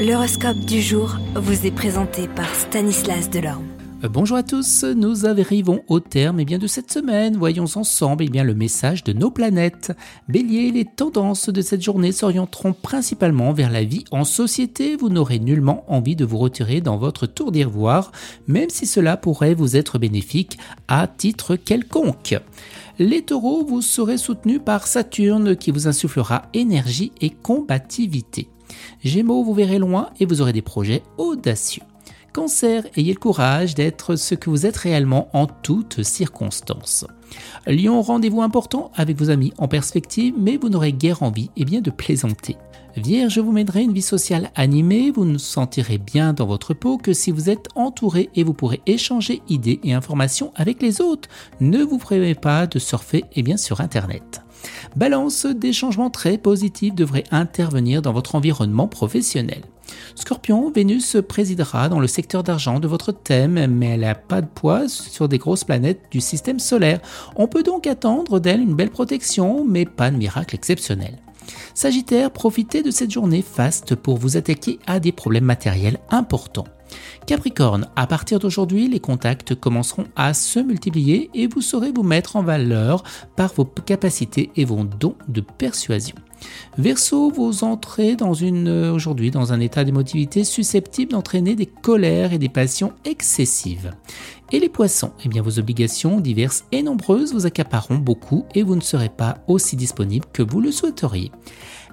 L'horoscope du jour vous est présenté par Stanislas Delorme. Euh, bonjour à tous, nous arrivons au terme eh bien, de cette semaine. Voyons ensemble eh bien, le message de nos planètes. Bélier, les tendances de cette journée s'orienteront principalement vers la vie en société. Vous n'aurez nullement envie de vous retirer dans votre tour d'ivoire, même si cela pourrait vous être bénéfique à titre quelconque. Les taureaux, vous serez soutenus par Saturne qui vous insufflera énergie et combativité. Gémeaux, vous verrez loin et vous aurez des projets audacieux. Cancer, ayez le courage d'être ce que vous êtes réellement en toutes circonstances. Lion, rendez-vous important avec vos amis en perspective, mais vous n'aurez guère envie eh bien, de plaisanter. Vierge, vous mènerez une vie sociale animée, vous ne sentirez bien dans votre peau que si vous êtes entouré et vous pourrez échanger idées et informations avec les autres. Ne vous prévoyez pas de surfer eh sur Internet. Balance, des changements très positifs devraient intervenir dans votre environnement professionnel. Scorpion, Vénus présidera dans le secteur d'argent de votre thème, mais elle n'a pas de poids sur des grosses planètes du système solaire. On peut donc attendre d'elle une belle protection, mais pas de miracle exceptionnel. Sagittaire, profitez de cette journée faste pour vous attaquer à des problèmes matériels importants. Capricorne, à partir d'aujourd'hui, les contacts commenceront à se multiplier et vous saurez vous mettre en valeur par vos capacités et vos dons de persuasion. Verseau, vous entrez euh, aujourd'hui dans un état d'émotivité susceptible d'entraîner des colères et des passions excessives. Et les poissons, eh bien vos obligations diverses et nombreuses vous accapareront beaucoup et vous ne serez pas aussi disponible que vous le souhaiteriez.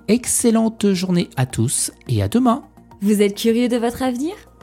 Excellente journée à tous et à demain. Vous êtes curieux de votre avenir?